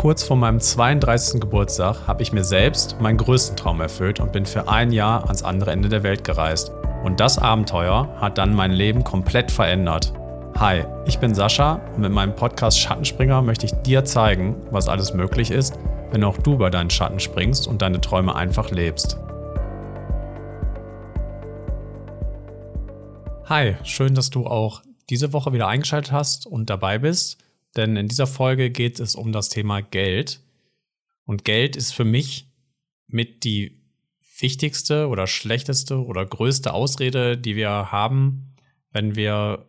Kurz vor meinem 32. Geburtstag habe ich mir selbst meinen größten Traum erfüllt und bin für ein Jahr ans andere Ende der Welt gereist. Und das Abenteuer hat dann mein Leben komplett verändert. Hi, ich bin Sascha und mit meinem Podcast Schattenspringer möchte ich dir zeigen, was alles möglich ist, wenn auch du über deinen Schatten springst und deine Träume einfach lebst. Hi, schön, dass du auch diese Woche wieder eingeschaltet hast und dabei bist denn in dieser Folge geht es um das Thema Geld. Und Geld ist für mich mit die wichtigste oder schlechteste oder größte Ausrede, die wir haben, wenn wir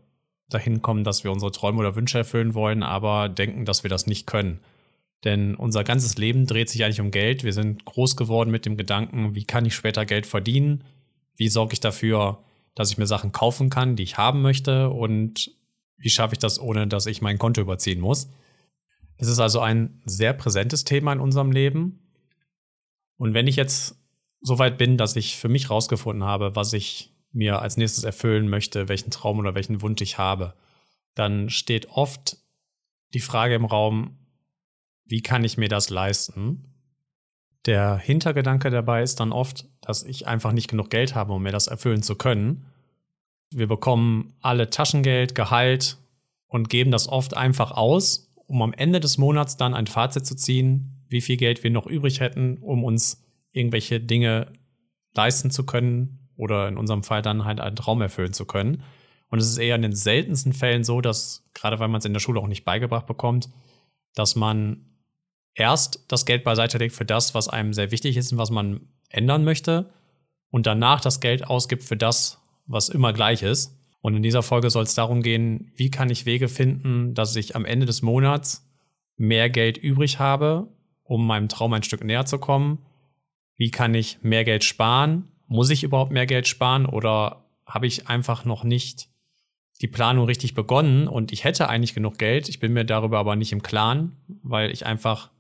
dahin kommen, dass wir unsere Träume oder Wünsche erfüllen wollen, aber denken, dass wir das nicht können. Denn unser ganzes Leben dreht sich eigentlich um Geld. Wir sind groß geworden mit dem Gedanken, wie kann ich später Geld verdienen? Wie sorge ich dafür, dass ich mir Sachen kaufen kann, die ich haben möchte? Und wie schaffe ich das, ohne dass ich mein Konto überziehen muss? Es ist also ein sehr präsentes Thema in unserem Leben. Und wenn ich jetzt so weit bin, dass ich für mich rausgefunden habe, was ich mir als nächstes erfüllen möchte, welchen Traum oder welchen Wunsch ich habe, dann steht oft die Frage im Raum, wie kann ich mir das leisten? Der Hintergedanke dabei ist dann oft, dass ich einfach nicht genug Geld habe, um mir das erfüllen zu können wir bekommen alle Taschengeld, Gehalt und geben das oft einfach aus, um am Ende des Monats dann ein Fazit zu ziehen, wie viel Geld wir noch übrig hätten, um uns irgendwelche Dinge leisten zu können oder in unserem Fall dann halt einen Traum erfüllen zu können. Und es ist eher in den seltensten Fällen so, dass, gerade weil man es in der Schule auch nicht beigebracht bekommt, dass man erst das Geld beiseite legt für das, was einem sehr wichtig ist und was man ändern möchte und danach das Geld ausgibt für das, was immer gleich ist. Und in dieser Folge soll es darum gehen, wie kann ich Wege finden, dass ich am Ende des Monats mehr Geld übrig habe, um meinem Traum ein Stück näher zu kommen. Wie kann ich mehr Geld sparen? Muss ich überhaupt mehr Geld sparen oder habe ich einfach noch nicht die Planung richtig begonnen und ich hätte eigentlich genug Geld, ich bin mir darüber aber nicht im Klaren, weil ich einfach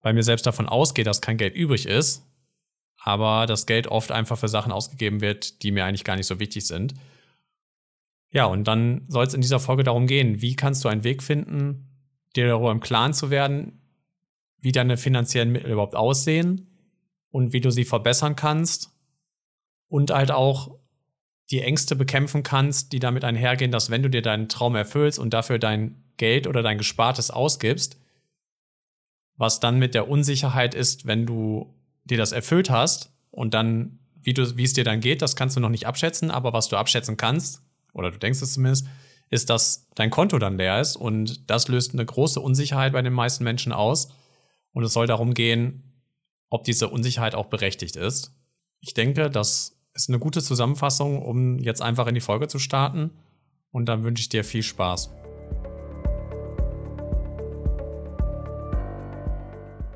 bei mir selbst davon ausgehe, dass kein Geld übrig ist aber das Geld oft einfach für Sachen ausgegeben wird, die mir eigentlich gar nicht so wichtig sind. Ja, und dann soll es in dieser Folge darum gehen, wie kannst du einen Weg finden, dir darüber im Klaren zu werden, wie deine finanziellen Mittel überhaupt aussehen und wie du sie verbessern kannst und halt auch die Ängste bekämpfen kannst, die damit einhergehen, dass wenn du dir deinen Traum erfüllst und dafür dein Geld oder dein Gespartes ausgibst, was dann mit der Unsicherheit ist, wenn du dir das erfüllt hast und dann, wie, du, wie es dir dann geht, das kannst du noch nicht abschätzen, aber was du abschätzen kannst, oder du denkst es zumindest, ist, dass dein Konto dann leer ist und das löst eine große Unsicherheit bei den meisten Menschen aus. Und es soll darum gehen, ob diese Unsicherheit auch berechtigt ist. Ich denke, das ist eine gute Zusammenfassung, um jetzt einfach in die Folge zu starten. Und dann wünsche ich dir viel Spaß.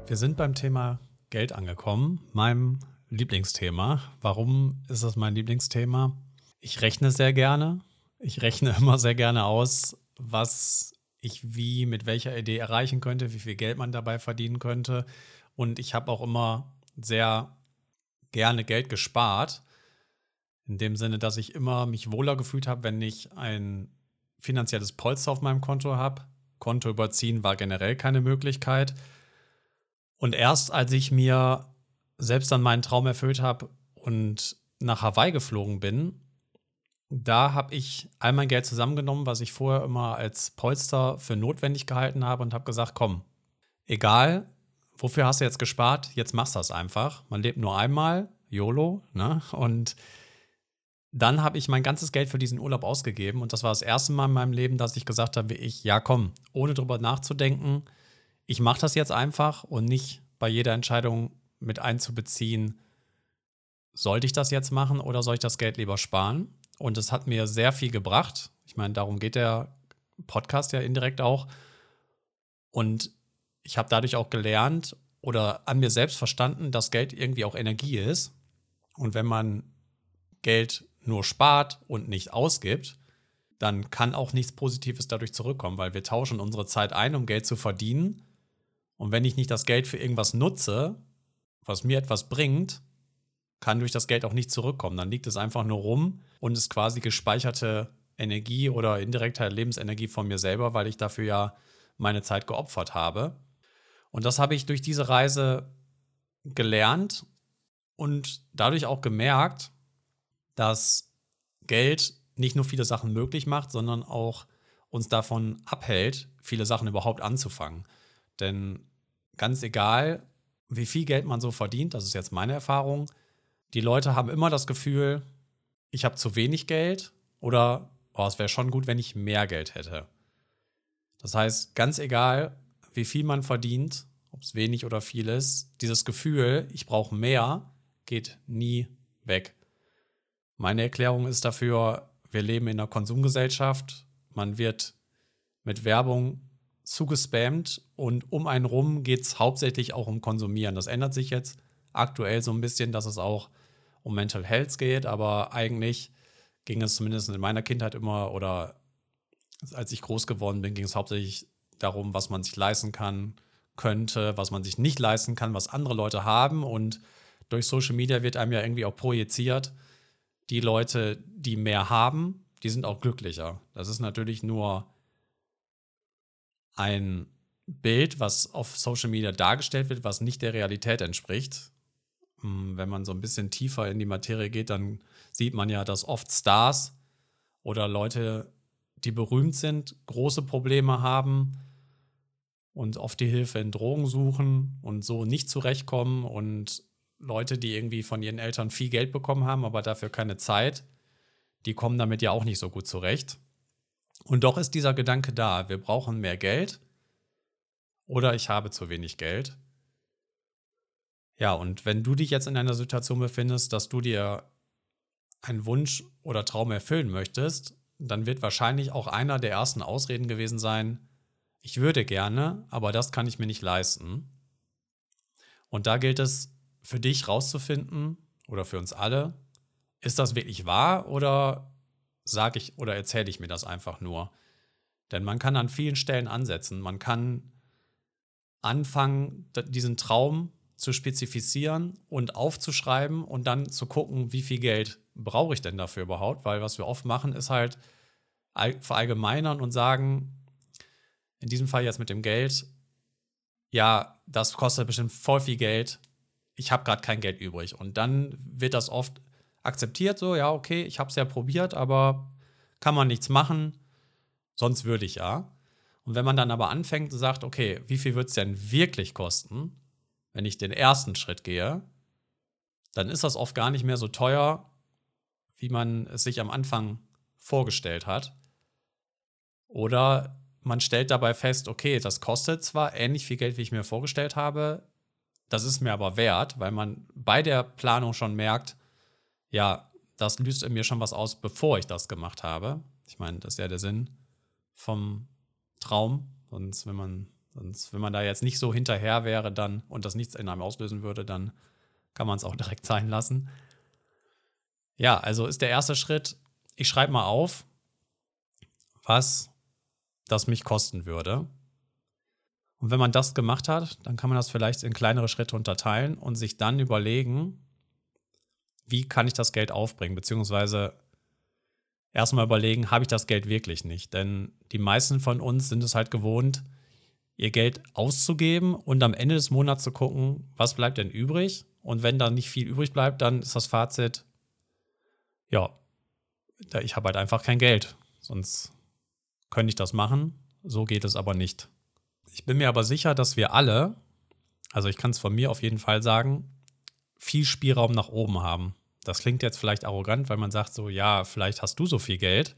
Wir sind beim Thema Geld angekommen, meinem Lieblingsthema. Warum ist das mein Lieblingsthema? Ich rechne sehr gerne. Ich rechne immer sehr gerne aus, was ich wie mit welcher Idee erreichen könnte, wie viel Geld man dabei verdienen könnte. Und ich habe auch immer sehr gerne Geld gespart. In dem Sinne, dass ich immer mich wohler gefühlt habe, wenn ich ein finanzielles Polster auf meinem Konto habe. Konto überziehen war generell keine Möglichkeit. Und erst als ich mir selbst dann meinen Traum erfüllt habe und nach Hawaii geflogen bin, da habe ich all mein Geld zusammengenommen, was ich vorher immer als Polster für notwendig gehalten habe und habe gesagt, komm, egal, wofür hast du jetzt gespart, jetzt machst du das einfach. Man lebt nur einmal, YOLO, ne? Und dann habe ich mein ganzes Geld für diesen Urlaub ausgegeben und das war das erste Mal in meinem Leben, dass ich gesagt habe, ich, ja komm, ohne drüber nachzudenken, ich mache das jetzt einfach und nicht bei jeder Entscheidung mit einzubeziehen, sollte ich das jetzt machen oder soll ich das Geld lieber sparen? Und es hat mir sehr viel gebracht. Ich meine, darum geht der Podcast ja indirekt auch. Und ich habe dadurch auch gelernt oder an mir selbst verstanden, dass Geld irgendwie auch Energie ist. Und wenn man Geld nur spart und nicht ausgibt, dann kann auch nichts Positives dadurch zurückkommen, weil wir tauschen unsere Zeit ein, um Geld zu verdienen. Und wenn ich nicht das Geld für irgendwas nutze, was mir etwas bringt, kann durch das Geld auch nicht zurückkommen. Dann liegt es einfach nur rum und ist quasi gespeicherte Energie oder indirekte Lebensenergie von mir selber, weil ich dafür ja meine Zeit geopfert habe. Und das habe ich durch diese Reise gelernt und dadurch auch gemerkt, dass Geld nicht nur viele Sachen möglich macht, sondern auch uns davon abhält, viele Sachen überhaupt anzufangen. Denn ganz egal, wie viel Geld man so verdient, das ist jetzt meine Erfahrung, die Leute haben immer das Gefühl, ich habe zu wenig Geld oder oh, es wäre schon gut, wenn ich mehr Geld hätte. Das heißt, ganz egal, wie viel man verdient, ob es wenig oder viel ist, dieses Gefühl, ich brauche mehr, geht nie weg. Meine Erklärung ist dafür, wir leben in einer Konsumgesellschaft, man wird mit Werbung zugespammt und um einen rum geht es hauptsächlich auch um Konsumieren. Das ändert sich jetzt aktuell so ein bisschen, dass es auch um Mental Health geht, aber eigentlich ging es zumindest in meiner Kindheit immer oder als ich groß geworden bin, ging es hauptsächlich darum, was man sich leisten kann, könnte, was man sich nicht leisten kann, was andere Leute haben. Und durch Social Media wird einem ja irgendwie auch projiziert, die Leute, die mehr haben, die sind auch glücklicher. Das ist natürlich nur ein Bild, was auf Social Media dargestellt wird, was nicht der Realität entspricht. Hm, wenn man so ein bisschen tiefer in die Materie geht, dann sieht man ja, dass oft Stars oder Leute, die berühmt sind, große Probleme haben und oft die Hilfe in Drogen suchen und so nicht zurechtkommen und Leute, die irgendwie von ihren Eltern viel Geld bekommen haben, aber dafür keine Zeit, die kommen damit ja auch nicht so gut zurecht. Und doch ist dieser Gedanke da, wir brauchen mehr Geld oder ich habe zu wenig Geld. Ja, und wenn du dich jetzt in einer Situation befindest, dass du dir einen Wunsch oder Traum erfüllen möchtest, dann wird wahrscheinlich auch einer der ersten Ausreden gewesen sein, ich würde gerne, aber das kann ich mir nicht leisten. Und da gilt es für dich rauszufinden oder für uns alle, ist das wirklich wahr oder sage ich oder erzähle ich mir das einfach nur? Denn man kann an vielen Stellen ansetzen. Man kann anfangen, diesen Traum zu spezifizieren und aufzuschreiben und dann zu gucken, wie viel Geld brauche ich denn dafür überhaupt? Weil was wir oft machen, ist halt verallgemeinern und sagen, in diesem Fall jetzt mit dem Geld, ja, das kostet bestimmt voll viel Geld, ich habe gerade kein Geld übrig. Und dann wird das oft akzeptiert, so, ja, okay, ich habe es ja probiert, aber kann man nichts machen, sonst würde ich ja. Und wenn man dann aber anfängt und sagt, okay, wie viel wird es denn wirklich kosten, wenn ich den ersten Schritt gehe, dann ist das oft gar nicht mehr so teuer, wie man es sich am Anfang vorgestellt hat. Oder man stellt dabei fest, okay, das kostet zwar ähnlich viel Geld, wie ich mir vorgestellt habe, das ist mir aber wert, weil man bei der Planung schon merkt, ja, das löst in mir schon was aus, bevor ich das gemacht habe. Ich meine, das ist ja der Sinn vom Traum. Sonst, wenn man, sonst, wenn man da jetzt nicht so hinterher wäre dann und das nichts in einem auslösen würde, dann kann man es auch direkt sein lassen. Ja, also ist der erste Schritt, ich schreibe mal auf, was das mich kosten würde. Und wenn man das gemacht hat, dann kann man das vielleicht in kleinere Schritte unterteilen und sich dann überlegen, wie kann ich das Geld aufbringen, beziehungsweise erstmal überlegen, habe ich das Geld wirklich nicht? Denn die meisten von uns sind es halt gewohnt, ihr Geld auszugeben und am Ende des Monats zu gucken, was bleibt denn übrig? Und wenn da nicht viel übrig bleibt, dann ist das Fazit, ja, ich habe halt einfach kein Geld. Sonst könnte ich das machen. So geht es aber nicht. Ich bin mir aber sicher, dass wir alle, also ich kann es von mir auf jeden Fall sagen, viel Spielraum nach oben haben. Das klingt jetzt vielleicht arrogant, weil man sagt so, ja, vielleicht hast du so viel Geld,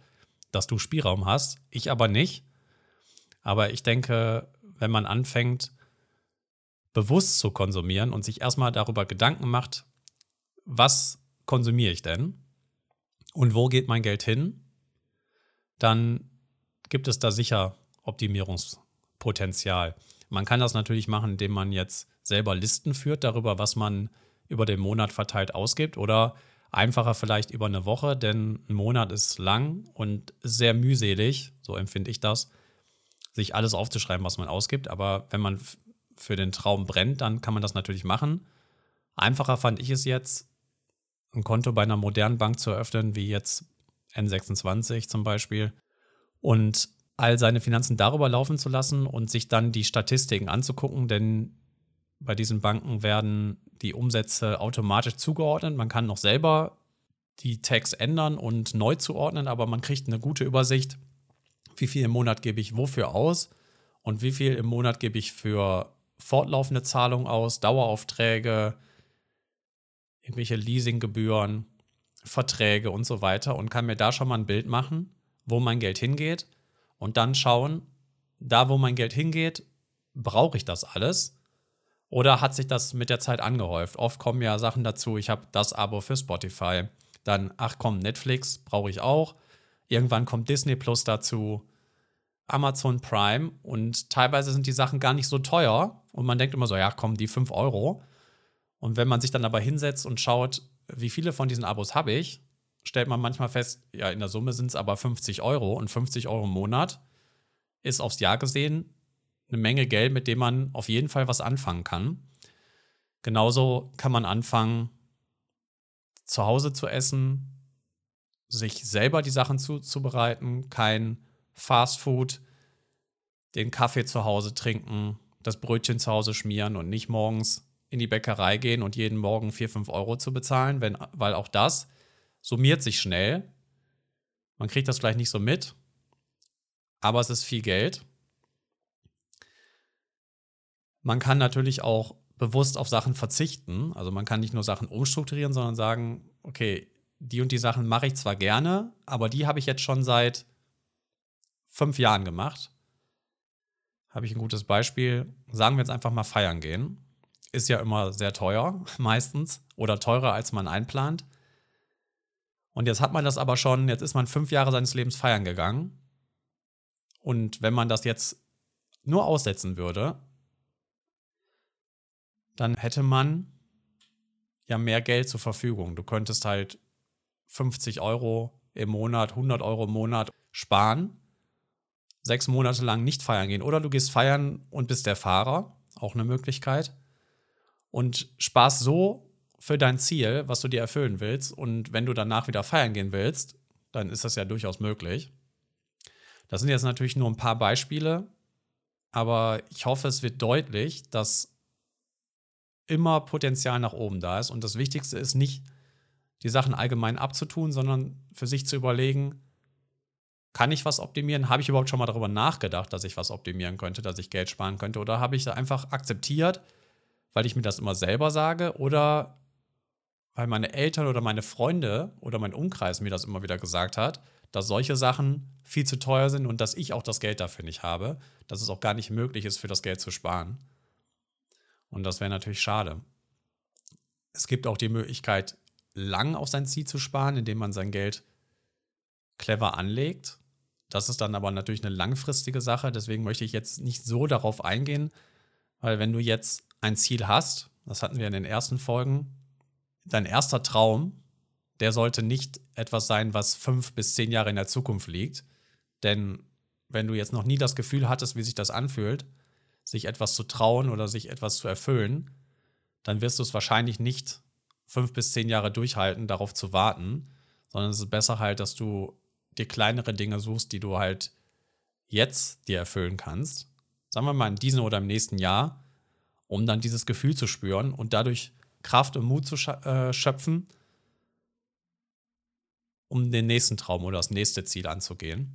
dass du Spielraum hast, ich aber nicht. Aber ich denke, wenn man anfängt, bewusst zu konsumieren und sich erstmal darüber Gedanken macht, was konsumiere ich denn und wo geht mein Geld hin, dann gibt es da sicher Optimierungspotenzial. Man kann das natürlich machen, indem man jetzt selber Listen führt darüber, was man über den Monat verteilt ausgibt oder einfacher vielleicht über eine Woche, denn ein Monat ist lang und sehr mühselig, so empfinde ich das, sich alles aufzuschreiben, was man ausgibt. Aber wenn man für den Traum brennt, dann kann man das natürlich machen. Einfacher fand ich es jetzt, ein Konto bei einer modernen Bank zu eröffnen, wie jetzt N26 zum Beispiel, und all seine Finanzen darüber laufen zu lassen und sich dann die Statistiken anzugucken, denn bei diesen Banken werden die Umsätze automatisch zugeordnet. Man kann noch selber die Tags ändern und neu zuordnen, aber man kriegt eine gute Übersicht, wie viel im Monat gebe ich wofür aus und wie viel im Monat gebe ich für fortlaufende Zahlungen aus, Daueraufträge, irgendwelche Leasinggebühren, Verträge und so weiter und kann mir da schon mal ein Bild machen, wo mein Geld hingeht und dann schauen, da wo mein Geld hingeht, brauche ich das alles oder hat sich das mit der Zeit angehäuft? Oft kommen ja Sachen dazu, ich habe das Abo für Spotify, dann, ach komm, Netflix brauche ich auch, irgendwann kommt Disney Plus dazu, Amazon Prime. Und teilweise sind die Sachen gar nicht so teuer. Und man denkt immer so, ja komm, die 5 Euro. Und wenn man sich dann aber hinsetzt und schaut, wie viele von diesen Abos habe ich, stellt man manchmal fest, ja, in der Summe sind es aber 50 Euro. Und 50 Euro im Monat ist aufs Jahr gesehen eine Menge Geld, mit dem man auf jeden Fall was anfangen kann. Genauso kann man anfangen, zu Hause zu essen, sich selber die Sachen zuzubereiten, kein Fast Food, den Kaffee zu Hause trinken, das Brötchen zu Hause schmieren und nicht morgens in die Bäckerei gehen und jeden Morgen 4, 5 Euro zu bezahlen, wenn, weil auch das summiert sich schnell. Man kriegt das vielleicht nicht so mit, aber es ist viel Geld. Man kann natürlich auch bewusst auf Sachen verzichten. Also man kann nicht nur Sachen umstrukturieren, sondern sagen, okay, die und die Sachen mache ich zwar gerne, aber die habe ich jetzt schon seit fünf Jahren gemacht. Habe ich ein gutes Beispiel. Sagen wir jetzt einfach mal feiern gehen. Ist ja immer sehr teuer, meistens. Oder teurer, als man einplant. Und jetzt hat man das aber schon, jetzt ist man fünf Jahre seines Lebens feiern gegangen. Und wenn man das jetzt nur aussetzen würde, dann hätte man ja mehr Geld zur Verfügung. Du könntest halt 50 Euro im Monat, 100 Euro im Monat sparen, sechs Monate lang nicht feiern gehen. Oder du gehst feiern und bist der Fahrer, auch eine Möglichkeit. Und sparst so für dein Ziel, was du dir erfüllen willst. Und wenn du danach wieder feiern gehen willst, dann ist das ja durchaus möglich. Das sind jetzt natürlich nur ein paar Beispiele, aber ich hoffe, es wird deutlich, dass immer Potenzial nach oben da ist. Und das Wichtigste ist nicht, die Sachen allgemein abzutun, sondern für sich zu überlegen, kann ich was optimieren? Habe ich überhaupt schon mal darüber nachgedacht, dass ich was optimieren könnte, dass ich Geld sparen könnte? Oder habe ich einfach akzeptiert, weil ich mir das immer selber sage? Oder weil meine Eltern oder meine Freunde oder mein Umkreis mir das immer wieder gesagt hat, dass solche Sachen viel zu teuer sind und dass ich auch das Geld dafür nicht habe, dass es auch gar nicht möglich ist, für das Geld zu sparen. Und das wäre natürlich schade. Es gibt auch die Möglichkeit, lang auf sein Ziel zu sparen, indem man sein Geld clever anlegt. Das ist dann aber natürlich eine langfristige Sache. Deswegen möchte ich jetzt nicht so darauf eingehen, weil wenn du jetzt ein Ziel hast, das hatten wir in den ersten Folgen, dein erster Traum, der sollte nicht etwas sein, was fünf bis zehn Jahre in der Zukunft liegt. Denn wenn du jetzt noch nie das Gefühl hattest, wie sich das anfühlt, sich etwas zu trauen oder sich etwas zu erfüllen, dann wirst du es wahrscheinlich nicht fünf bis zehn Jahre durchhalten, darauf zu warten, sondern es ist besser halt, dass du dir kleinere Dinge suchst, die du halt jetzt dir erfüllen kannst. Sagen wir mal in diesem oder im nächsten Jahr, um dann dieses Gefühl zu spüren und dadurch Kraft und Mut zu äh, schöpfen, um den nächsten Traum oder das nächste Ziel anzugehen.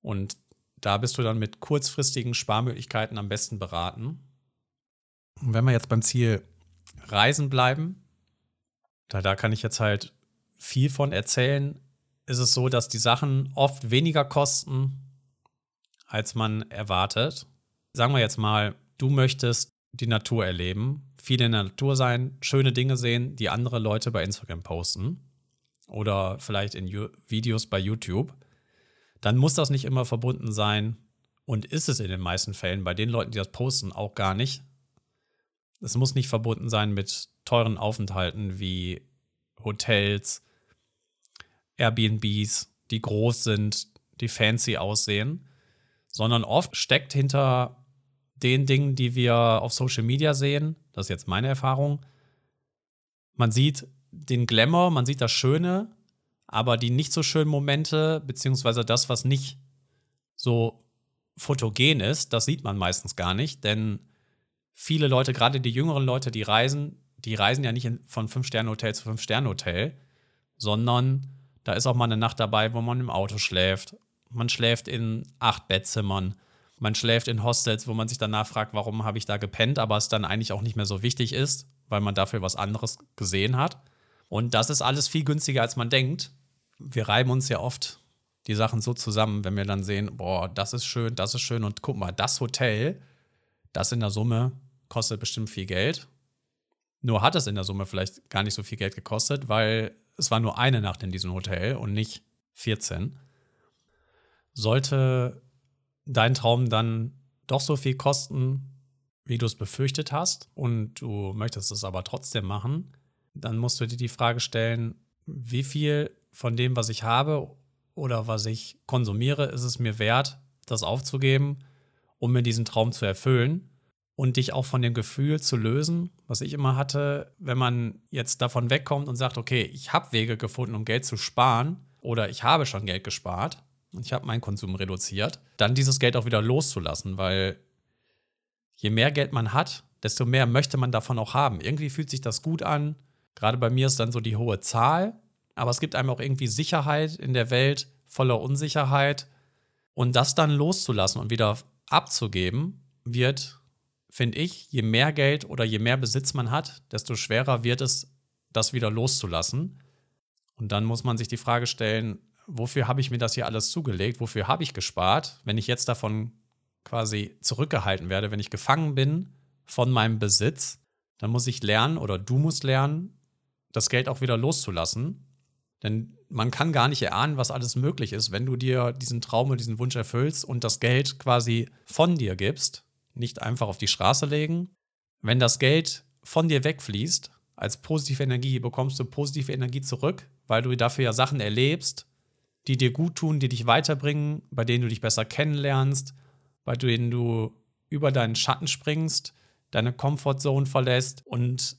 Und da bist du dann mit kurzfristigen Sparmöglichkeiten am besten beraten. Und wenn wir jetzt beim Ziel Reisen bleiben, da, da kann ich jetzt halt viel von erzählen, ist es so, dass die Sachen oft weniger kosten, als man erwartet. Sagen wir jetzt mal, du möchtest die Natur erleben, viel in der Natur sein, schöne Dinge sehen, die andere Leute bei Instagram posten oder vielleicht in Videos bei YouTube dann muss das nicht immer verbunden sein und ist es in den meisten Fällen bei den Leuten, die das posten, auch gar nicht. Es muss nicht verbunden sein mit teuren Aufenthalten wie Hotels, Airbnbs, die groß sind, die fancy aussehen, sondern oft steckt hinter den Dingen, die wir auf Social Media sehen, das ist jetzt meine Erfahrung, man sieht den Glamour, man sieht das Schöne, aber die nicht so schönen Momente, beziehungsweise das, was nicht so fotogen ist, das sieht man meistens gar nicht, denn viele Leute, gerade die jüngeren Leute, die reisen, die reisen ja nicht in, von Fünf-Sterne-Hotel zu Fünf-Sterne-Hotel, sondern da ist auch mal eine Nacht dabei, wo man im Auto schläft. Man schläft in acht Bettzimmern. Man schläft in Hostels, wo man sich danach fragt, warum habe ich da gepennt, aber es dann eigentlich auch nicht mehr so wichtig ist, weil man dafür was anderes gesehen hat. Und das ist alles viel günstiger, als man denkt. Wir reiben uns ja oft die Sachen so zusammen, wenn wir dann sehen, boah, das ist schön, das ist schön und guck mal, das Hotel, das in der Summe kostet bestimmt viel Geld. Nur hat es in der Summe vielleicht gar nicht so viel Geld gekostet, weil es war nur eine Nacht in diesem Hotel und nicht 14. Sollte dein Traum dann doch so viel kosten, wie du es befürchtet hast, und du möchtest es aber trotzdem machen, dann musst du dir die Frage stellen, wie viel von dem, was ich habe oder was ich konsumiere, ist es mir wert, das aufzugeben, um mir diesen Traum zu erfüllen und dich auch von dem Gefühl zu lösen, was ich immer hatte, wenn man jetzt davon wegkommt und sagt, okay, ich habe Wege gefunden, um Geld zu sparen oder ich habe schon Geld gespart und ich habe meinen Konsum reduziert, dann dieses Geld auch wieder loszulassen, weil je mehr Geld man hat, desto mehr möchte man davon auch haben. Irgendwie fühlt sich das gut an. Gerade bei mir ist dann so die hohe Zahl, aber es gibt einem auch irgendwie Sicherheit in der Welt voller Unsicherheit und das dann loszulassen und wieder abzugeben, wird finde ich, je mehr Geld oder je mehr Besitz man hat, desto schwerer wird es, das wieder loszulassen. Und dann muss man sich die Frage stellen, wofür habe ich mir das hier alles zugelegt? Wofür habe ich gespart, wenn ich jetzt davon quasi zurückgehalten werde, wenn ich gefangen bin von meinem Besitz? Dann muss ich lernen oder du musst lernen, das Geld auch wieder loszulassen. Denn man kann gar nicht erahnen, was alles möglich ist, wenn du dir diesen Traum und diesen Wunsch erfüllst und das Geld quasi von dir gibst nicht einfach auf die Straße legen. Wenn das Geld von dir wegfließt, als positive Energie bekommst du positive Energie zurück, weil du dafür ja Sachen erlebst, die dir gut tun, die dich weiterbringen, bei denen du dich besser kennenlernst, bei denen du über deinen Schatten springst, deine Comfortzone verlässt und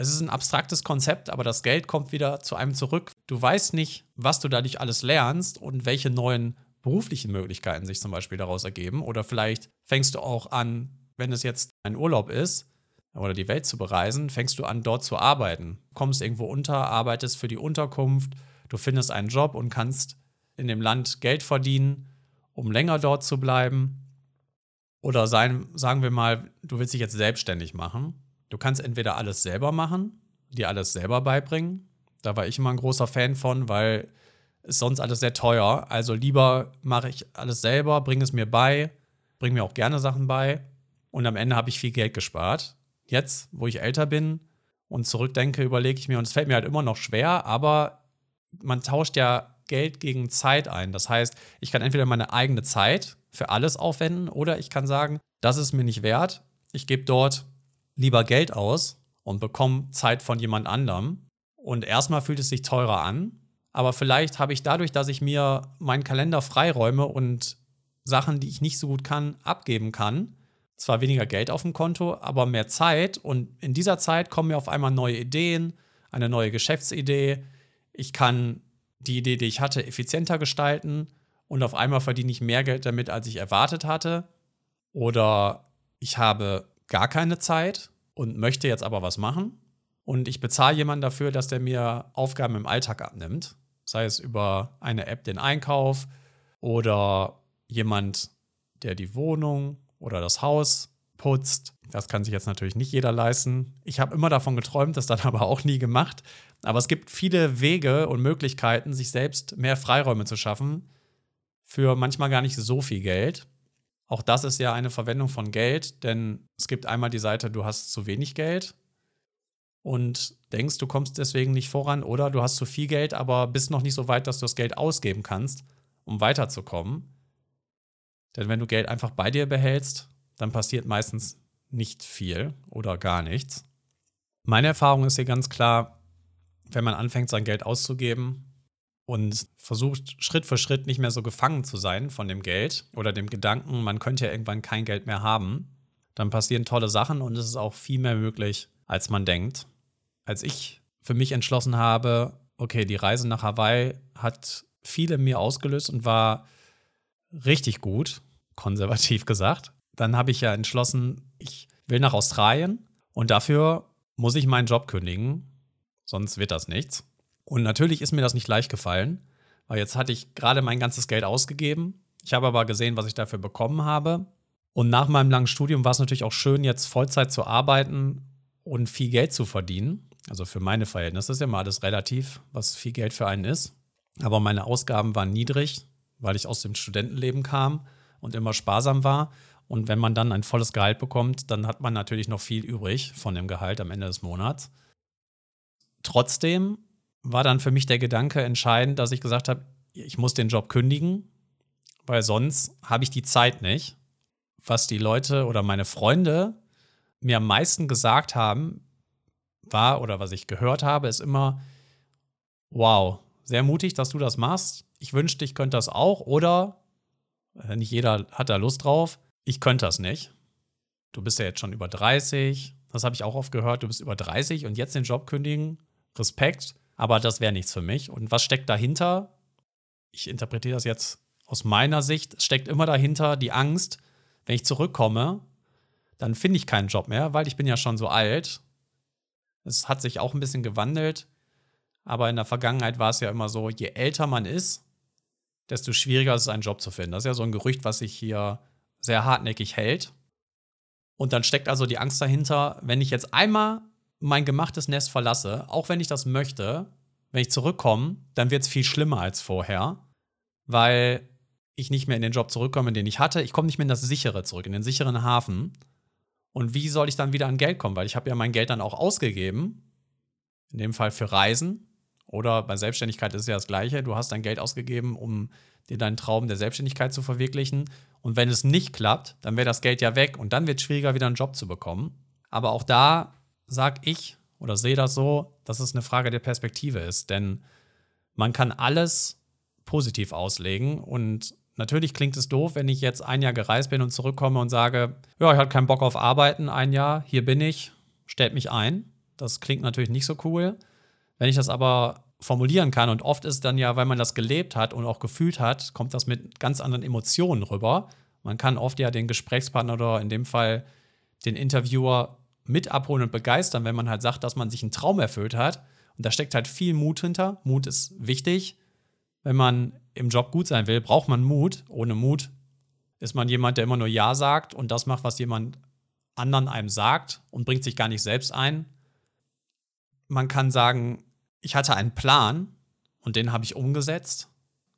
es ist ein abstraktes Konzept, aber das Geld kommt wieder zu einem zurück. Du weißt nicht, was du dadurch alles lernst und welche neuen beruflichen Möglichkeiten sich zum Beispiel daraus ergeben. Oder vielleicht fängst du auch an, wenn es jetzt ein Urlaub ist oder die Welt zu bereisen, fängst du an, dort zu arbeiten. Kommst irgendwo unter, arbeitest für die Unterkunft, du findest einen Job und kannst in dem Land Geld verdienen, um länger dort zu bleiben. Oder sein, sagen wir mal, du willst dich jetzt selbstständig machen. Du kannst entweder alles selber machen, dir alles selber beibringen. Da war ich immer ein großer Fan von, weil ist sonst alles sehr teuer. Also lieber mache ich alles selber, bringe es mir bei, bringe mir auch gerne Sachen bei und am Ende habe ich viel Geld gespart. Jetzt, wo ich älter bin und zurückdenke, überlege ich mir, und es fällt mir halt immer noch schwer, aber man tauscht ja Geld gegen Zeit ein. Das heißt, ich kann entweder meine eigene Zeit für alles aufwenden oder ich kann sagen, das ist mir nicht wert. Ich gebe dort lieber Geld aus und bekomme Zeit von jemand anderem. Und erstmal fühlt es sich teurer an, aber vielleicht habe ich dadurch, dass ich mir meinen Kalender freiräume und Sachen, die ich nicht so gut kann, abgeben kann, zwar weniger Geld auf dem Konto, aber mehr Zeit. Und in dieser Zeit kommen mir auf einmal neue Ideen, eine neue Geschäftsidee. Ich kann die Idee, die ich hatte, effizienter gestalten und auf einmal verdiene ich mehr Geld damit, als ich erwartet hatte. Oder ich habe gar keine Zeit und möchte jetzt aber was machen. Und ich bezahle jemanden dafür, dass der mir Aufgaben im Alltag abnimmt sei es über eine App den Einkauf oder jemand, der die Wohnung oder das Haus putzt. Das kann sich jetzt natürlich nicht jeder leisten. Ich habe immer davon geträumt, das dann aber auch nie gemacht. Aber es gibt viele Wege und Möglichkeiten, sich selbst mehr Freiräume zu schaffen für manchmal gar nicht so viel Geld. Auch das ist ja eine Verwendung von Geld, denn es gibt einmal die Seite, du hast zu wenig Geld und denkst, du kommst deswegen nicht voran oder du hast zu viel Geld, aber bist noch nicht so weit, dass du das Geld ausgeben kannst, um weiterzukommen. Denn wenn du Geld einfach bei dir behältst, dann passiert meistens nicht viel oder gar nichts. Meine Erfahrung ist hier ganz klar, wenn man anfängt, sein Geld auszugeben und versucht Schritt für Schritt nicht mehr so gefangen zu sein von dem Geld oder dem Gedanken, man könnte ja irgendwann kein Geld mehr haben, dann passieren tolle Sachen und es ist auch viel mehr möglich, als man denkt. Als ich für mich entschlossen habe, okay, die Reise nach Hawaii hat viel in mir ausgelöst und war richtig gut. konservativ gesagt. Dann habe ich ja entschlossen, ich will nach Australien und dafür muss ich meinen Job kündigen, sonst wird das nichts. Und natürlich ist mir das nicht leicht gefallen, weil jetzt hatte ich gerade mein ganzes Geld ausgegeben. Ich habe aber gesehen, was ich dafür bekommen habe. Und nach meinem langen Studium war es natürlich auch schön, jetzt Vollzeit zu arbeiten und viel Geld zu verdienen. Also für meine Verhältnisse ist ja mal alles relativ, was viel Geld für einen ist. Aber meine Ausgaben waren niedrig, weil ich aus dem Studentenleben kam und immer sparsam war. Und wenn man dann ein volles Gehalt bekommt, dann hat man natürlich noch viel übrig von dem Gehalt am Ende des Monats. Trotzdem war dann für mich der Gedanke entscheidend, dass ich gesagt habe, ich muss den Job kündigen, weil sonst habe ich die Zeit nicht. Was die Leute oder meine Freunde mir am meisten gesagt haben, war oder was ich gehört habe, ist immer, wow, sehr mutig, dass du das machst. Ich wünschte, ich könnte das auch. Oder, äh, nicht jeder hat da Lust drauf, ich könnte das nicht. Du bist ja jetzt schon über 30, das habe ich auch oft gehört, du bist über 30 und jetzt den Job kündigen, Respekt, aber das wäre nichts für mich. Und was steckt dahinter? Ich interpretiere das jetzt aus meiner Sicht, es steckt immer dahinter die Angst, wenn ich zurückkomme, dann finde ich keinen Job mehr, weil ich bin ja schon so alt. Es hat sich auch ein bisschen gewandelt, aber in der Vergangenheit war es ja immer so, je älter man ist, desto schwieriger ist es, einen Job zu finden. Das ist ja so ein Gerücht, was sich hier sehr hartnäckig hält. Und dann steckt also die Angst dahinter, wenn ich jetzt einmal mein gemachtes Nest verlasse, auch wenn ich das möchte, wenn ich zurückkomme, dann wird es viel schlimmer als vorher, weil ich nicht mehr in den Job zurückkomme, den ich hatte. Ich komme nicht mehr in das sichere zurück, in den sicheren Hafen. Und wie soll ich dann wieder an Geld kommen? Weil ich habe ja mein Geld dann auch ausgegeben, in dem Fall für Reisen. Oder bei Selbstständigkeit ist es ja das Gleiche. Du hast dein Geld ausgegeben, um dir deinen Traum der Selbstständigkeit zu verwirklichen. Und wenn es nicht klappt, dann wäre das Geld ja weg und dann wird es schwieriger, wieder einen Job zu bekommen. Aber auch da sage ich oder sehe das so, dass es eine Frage der Perspektive ist. Denn man kann alles positiv auslegen. Und natürlich klingt es doof, wenn ich jetzt ein Jahr gereist bin und zurückkomme und sage, ja, ich habe keinen Bock auf Arbeiten, ein Jahr, hier bin ich, stellt mich ein. Das klingt natürlich nicht so cool. Wenn ich das aber formulieren kann. Und oft ist dann ja, weil man das gelebt hat und auch gefühlt hat, kommt das mit ganz anderen Emotionen rüber. Man kann oft ja den Gesprächspartner oder in dem Fall den Interviewer mit abholen und begeistern, wenn man halt sagt, dass man sich einen Traum erfüllt hat. Und da steckt halt viel Mut hinter. Mut ist wichtig. Wenn man im Job gut sein will, braucht man Mut. Ohne Mut ist man jemand, der immer nur Ja sagt und das macht, was jemand anderen einem sagt und bringt sich gar nicht selbst ein. Man kann sagen, ich hatte einen Plan und den habe ich umgesetzt.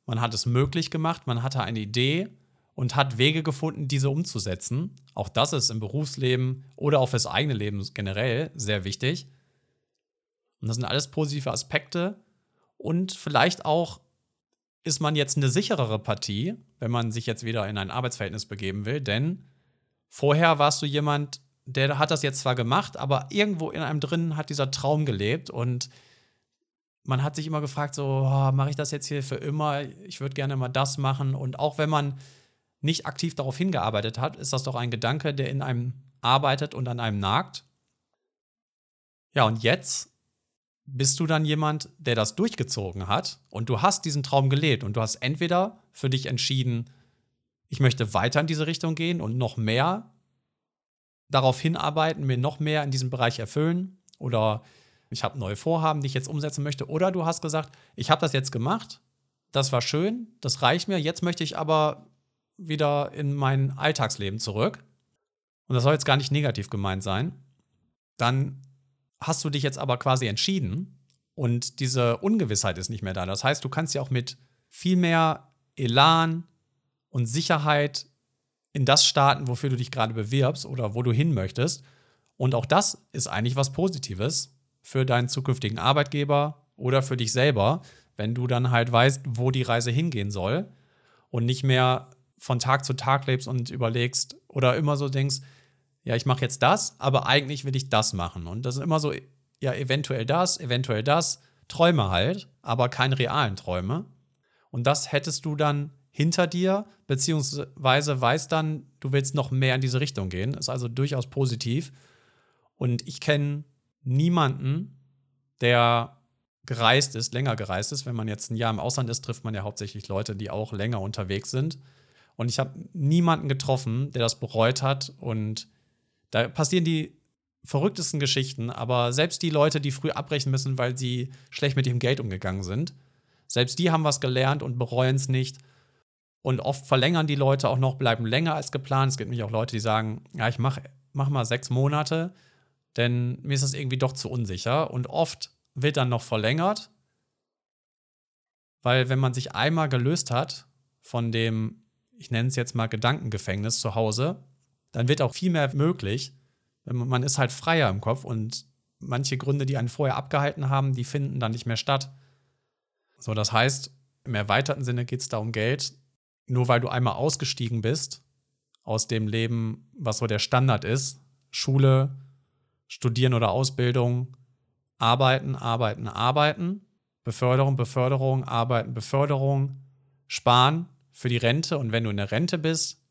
Man hat es möglich gemacht, man hatte eine Idee und hat Wege gefunden, diese umzusetzen. Auch das ist im Berufsleben oder auch fürs eigene Leben generell sehr wichtig. Und das sind alles positive Aspekte. Und vielleicht auch ist man jetzt eine sicherere Partie, wenn man sich jetzt wieder in ein Arbeitsverhältnis begeben will. Denn vorher warst du jemand, der hat das jetzt zwar gemacht, aber irgendwo in einem drin hat dieser Traum gelebt und man hat sich immer gefragt, so, oh, mache ich das jetzt hier für immer? Ich würde gerne mal das machen. Und auch wenn man nicht aktiv darauf hingearbeitet hat, ist das doch ein Gedanke, der in einem arbeitet und an einem nagt. Ja, und jetzt bist du dann jemand, der das durchgezogen hat und du hast diesen Traum gelebt und du hast entweder für dich entschieden, ich möchte weiter in diese Richtung gehen und noch mehr darauf hinarbeiten, mir noch mehr in diesem Bereich erfüllen oder ich habe neue Vorhaben, die ich jetzt umsetzen möchte. Oder du hast gesagt, ich habe das jetzt gemacht, das war schön, das reicht mir, jetzt möchte ich aber wieder in mein Alltagsleben zurück. Und das soll jetzt gar nicht negativ gemeint sein. Dann hast du dich jetzt aber quasi entschieden und diese Ungewissheit ist nicht mehr da. Das heißt, du kannst ja auch mit viel mehr Elan und Sicherheit in das starten, wofür du dich gerade bewirbst oder wo du hin möchtest. Und auch das ist eigentlich was Positives, für deinen zukünftigen Arbeitgeber oder für dich selber, wenn du dann halt weißt, wo die Reise hingehen soll und nicht mehr von Tag zu Tag lebst und überlegst oder immer so denkst, ja, ich mache jetzt das, aber eigentlich will ich das machen. Und das ist immer so, ja, eventuell das, eventuell das, Träume halt, aber keine realen Träume. Und das hättest du dann hinter dir, beziehungsweise weißt dann, du willst noch mehr in diese Richtung gehen. Ist also durchaus positiv. Und ich kenne niemanden, der gereist ist, länger gereist ist. Wenn man jetzt ein Jahr im Ausland ist, trifft man ja hauptsächlich Leute, die auch länger unterwegs sind. Und ich habe niemanden getroffen, der das bereut hat. Und da passieren die verrücktesten Geschichten. Aber selbst die Leute, die früh abbrechen müssen, weil sie schlecht mit ihrem Geld umgegangen sind, selbst die haben was gelernt und bereuen es nicht. Und oft verlängern die Leute auch noch, bleiben länger als geplant. Es gibt nämlich auch Leute, die sagen, ja, ich mache mach mal sechs Monate, denn mir ist das irgendwie doch zu unsicher. Und oft wird dann noch verlängert, weil wenn man sich einmal gelöst hat von dem, ich nenne es jetzt mal Gedankengefängnis zu Hause, dann wird auch viel mehr möglich. Man ist halt freier im Kopf und manche Gründe, die einen vorher abgehalten haben, die finden dann nicht mehr statt. So, das heißt, im erweiterten Sinne geht es da um Geld. Nur weil du einmal ausgestiegen bist aus dem Leben, was so der Standard ist, Schule, Studieren oder Ausbildung, arbeiten, arbeiten, arbeiten, Beförderung, Beförderung, arbeiten, Beförderung, sparen für die Rente und wenn du in der Rente bist,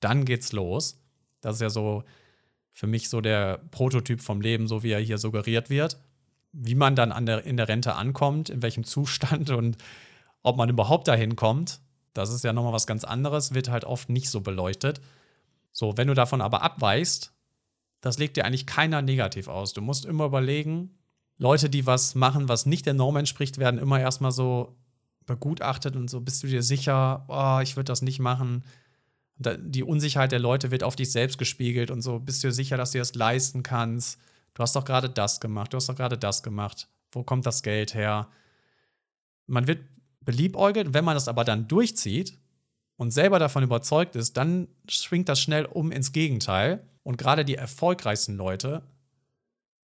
dann geht's los. Das ist ja so für mich so der Prototyp vom Leben, so wie er hier suggeriert wird. Wie man dann der, in der Rente ankommt, in welchem Zustand und ob man überhaupt dahin kommt, das ist ja nochmal was ganz anderes, wird halt oft nicht so beleuchtet. So, wenn du davon aber abweichst, das legt dir eigentlich keiner negativ aus. Du musst immer überlegen, Leute, die was machen, was nicht der Norm entspricht, werden immer erstmal so begutachtet und so, bist du dir sicher, oh, ich würde das nicht machen. Die Unsicherheit der Leute wird auf dich selbst gespiegelt und so, bist du dir sicher, dass du das leisten kannst? Du hast doch gerade das gemacht, du hast doch gerade das gemacht. Wo kommt das Geld her? Man wird beliebäugelt, wenn man das aber dann durchzieht und selber davon überzeugt ist, dann schwingt das schnell um ins Gegenteil. Und gerade die erfolgreichsten Leute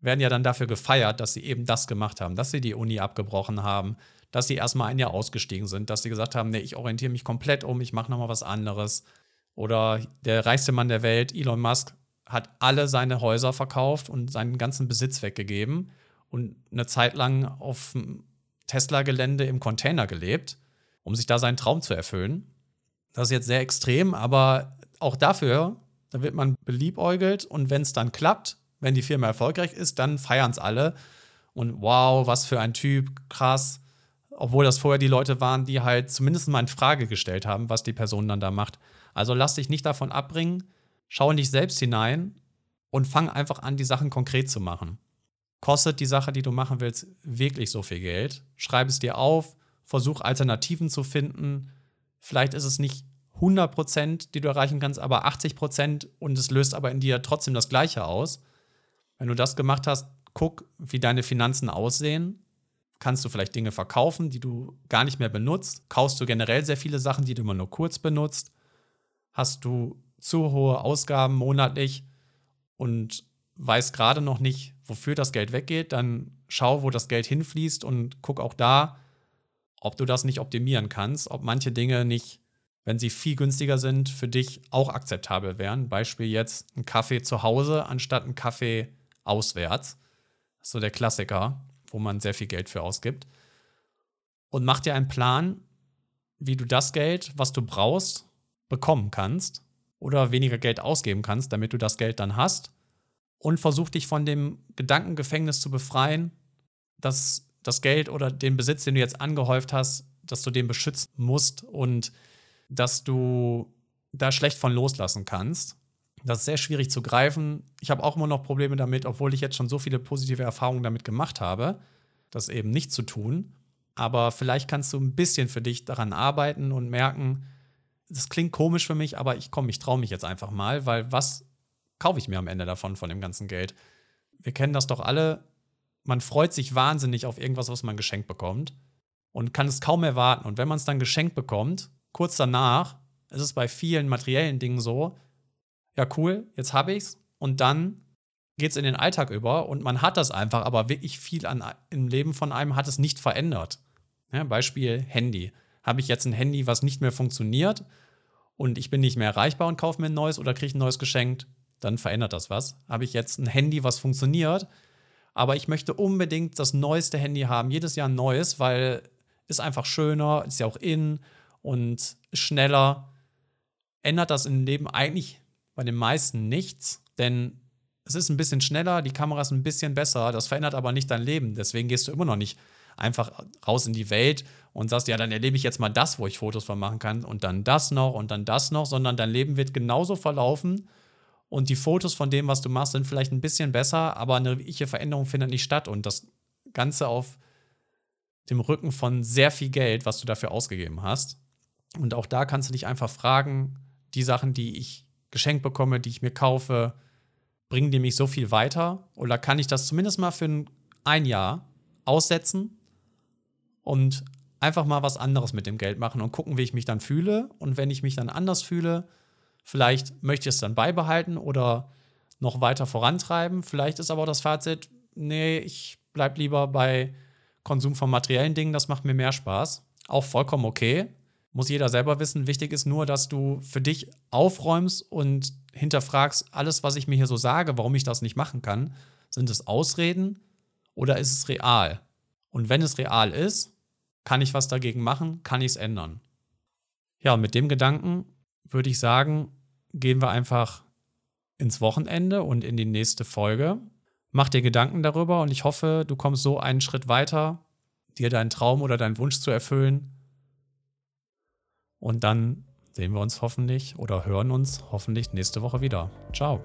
werden ja dann dafür gefeiert, dass sie eben das gemacht haben, dass sie die Uni abgebrochen haben, dass sie erstmal ein Jahr ausgestiegen sind, dass sie gesagt haben, nee, ich orientiere mich komplett um, ich mache nochmal was anderes. Oder der reichste Mann der Welt, Elon Musk, hat alle seine Häuser verkauft und seinen ganzen Besitz weggegeben und eine Zeit lang auf dem Tesla-Gelände im Container gelebt, um sich da seinen Traum zu erfüllen. Das ist jetzt sehr extrem, aber auch dafür, da wird man beliebäugelt und wenn es dann klappt, wenn die Firma erfolgreich ist, dann feiern es alle. Und wow, was für ein Typ, krass. Obwohl das vorher die Leute waren, die halt zumindest mal in Frage gestellt haben, was die Person dann da macht. Also lass dich nicht davon abbringen, schau in dich selbst hinein und fang einfach an, die Sachen konkret zu machen. Kostet die Sache, die du machen willst, wirklich so viel Geld? Schreib es dir auf, versuch Alternativen zu finden. Vielleicht ist es nicht 100 Prozent, die du erreichen kannst, aber 80 Prozent und es löst aber in dir trotzdem das Gleiche aus. Wenn du das gemacht hast, guck, wie deine Finanzen aussehen. Kannst du vielleicht Dinge verkaufen, die du gar nicht mehr benutzt? Kaufst du generell sehr viele Sachen, die du immer nur kurz benutzt? Hast du zu hohe Ausgaben monatlich und weißt gerade noch nicht, wofür das Geld weggeht? Dann schau, wo das Geld hinfließt und guck auch da, ob du das nicht optimieren kannst, ob manche Dinge nicht, wenn sie viel günstiger sind, für dich auch akzeptabel wären. Beispiel jetzt ein Kaffee zu Hause anstatt ein Kaffee auswärts. Das ist so der Klassiker, wo man sehr viel Geld für ausgibt. Und mach dir einen Plan, wie du das Geld, was du brauchst, bekommen kannst oder weniger Geld ausgeben kannst, damit du das Geld dann hast. Und versuch dich von dem Gedankengefängnis zu befreien, dass das Geld oder den Besitz, den du jetzt angehäuft hast, dass du den beschützen musst und dass du da schlecht von loslassen kannst. Das ist sehr schwierig zu greifen. Ich habe auch immer noch Probleme damit, obwohl ich jetzt schon so viele positive Erfahrungen damit gemacht habe, das eben nicht zu tun. Aber vielleicht kannst du ein bisschen für dich daran arbeiten und merken, das klingt komisch für mich, aber ich komme, ich traue mich jetzt einfach mal, weil was kaufe ich mir am Ende davon, von dem ganzen Geld? Wir kennen das doch alle. Man freut sich wahnsinnig auf irgendwas, was man geschenkt bekommt und kann es kaum erwarten. Und wenn man es dann geschenkt bekommt, kurz danach, ist es bei vielen materiellen Dingen so, ja cool, jetzt habe ich's und dann geht es in den Alltag über und man hat das einfach, aber wirklich viel an, im Leben von einem hat es nicht verändert. Ja, Beispiel Handy. Habe ich jetzt ein Handy, was nicht mehr funktioniert und ich bin nicht mehr erreichbar und kaufe mir ein neues oder kriege ein neues geschenkt, dann verändert das was. Habe ich jetzt ein Handy, was funktioniert, aber ich möchte unbedingt das neueste Handy haben, jedes Jahr ein neues, weil ist einfach schöner, ist ja auch in und schneller. Ändert das im Leben eigentlich bei den meisten nichts, denn es ist ein bisschen schneller, die Kamera ist ein bisschen besser, das verändert aber nicht dein Leben. Deswegen gehst du immer noch nicht einfach raus in die Welt und sagst, ja, dann erlebe ich jetzt mal das, wo ich Fotos von machen kann und dann das noch und dann das noch, sondern dein Leben wird genauso verlaufen und die Fotos von dem, was du machst, sind vielleicht ein bisschen besser, aber eine wirkliche Veränderung findet nicht statt und das Ganze auf dem Rücken von sehr viel Geld, was du dafür ausgegeben hast. Und auch da kannst du dich einfach fragen, die Sachen, die ich geschenkt bekomme, die ich mir kaufe, bringen die mich so viel weiter? Oder kann ich das zumindest mal für ein Jahr aussetzen und einfach mal was anderes mit dem Geld machen und gucken, wie ich mich dann fühle? Und wenn ich mich dann anders fühle, vielleicht möchte ich es dann beibehalten oder noch weiter vorantreiben. Vielleicht ist aber auch das Fazit, nee, ich bleib lieber bei Konsum von materiellen Dingen, das macht mir mehr Spaß. Auch vollkommen okay. Muss jeder selber wissen. Wichtig ist nur, dass du für dich aufräumst und hinterfragst, alles, was ich mir hier so sage, warum ich das nicht machen kann. Sind es Ausreden oder ist es real? Und wenn es real ist, kann ich was dagegen machen? Kann ich es ändern? Ja, und mit dem Gedanken würde ich sagen, gehen wir einfach ins Wochenende und in die nächste Folge. Mach dir Gedanken darüber und ich hoffe, du kommst so einen Schritt weiter, dir deinen Traum oder deinen Wunsch zu erfüllen. Und dann sehen wir uns hoffentlich oder hören uns hoffentlich nächste Woche wieder. Ciao.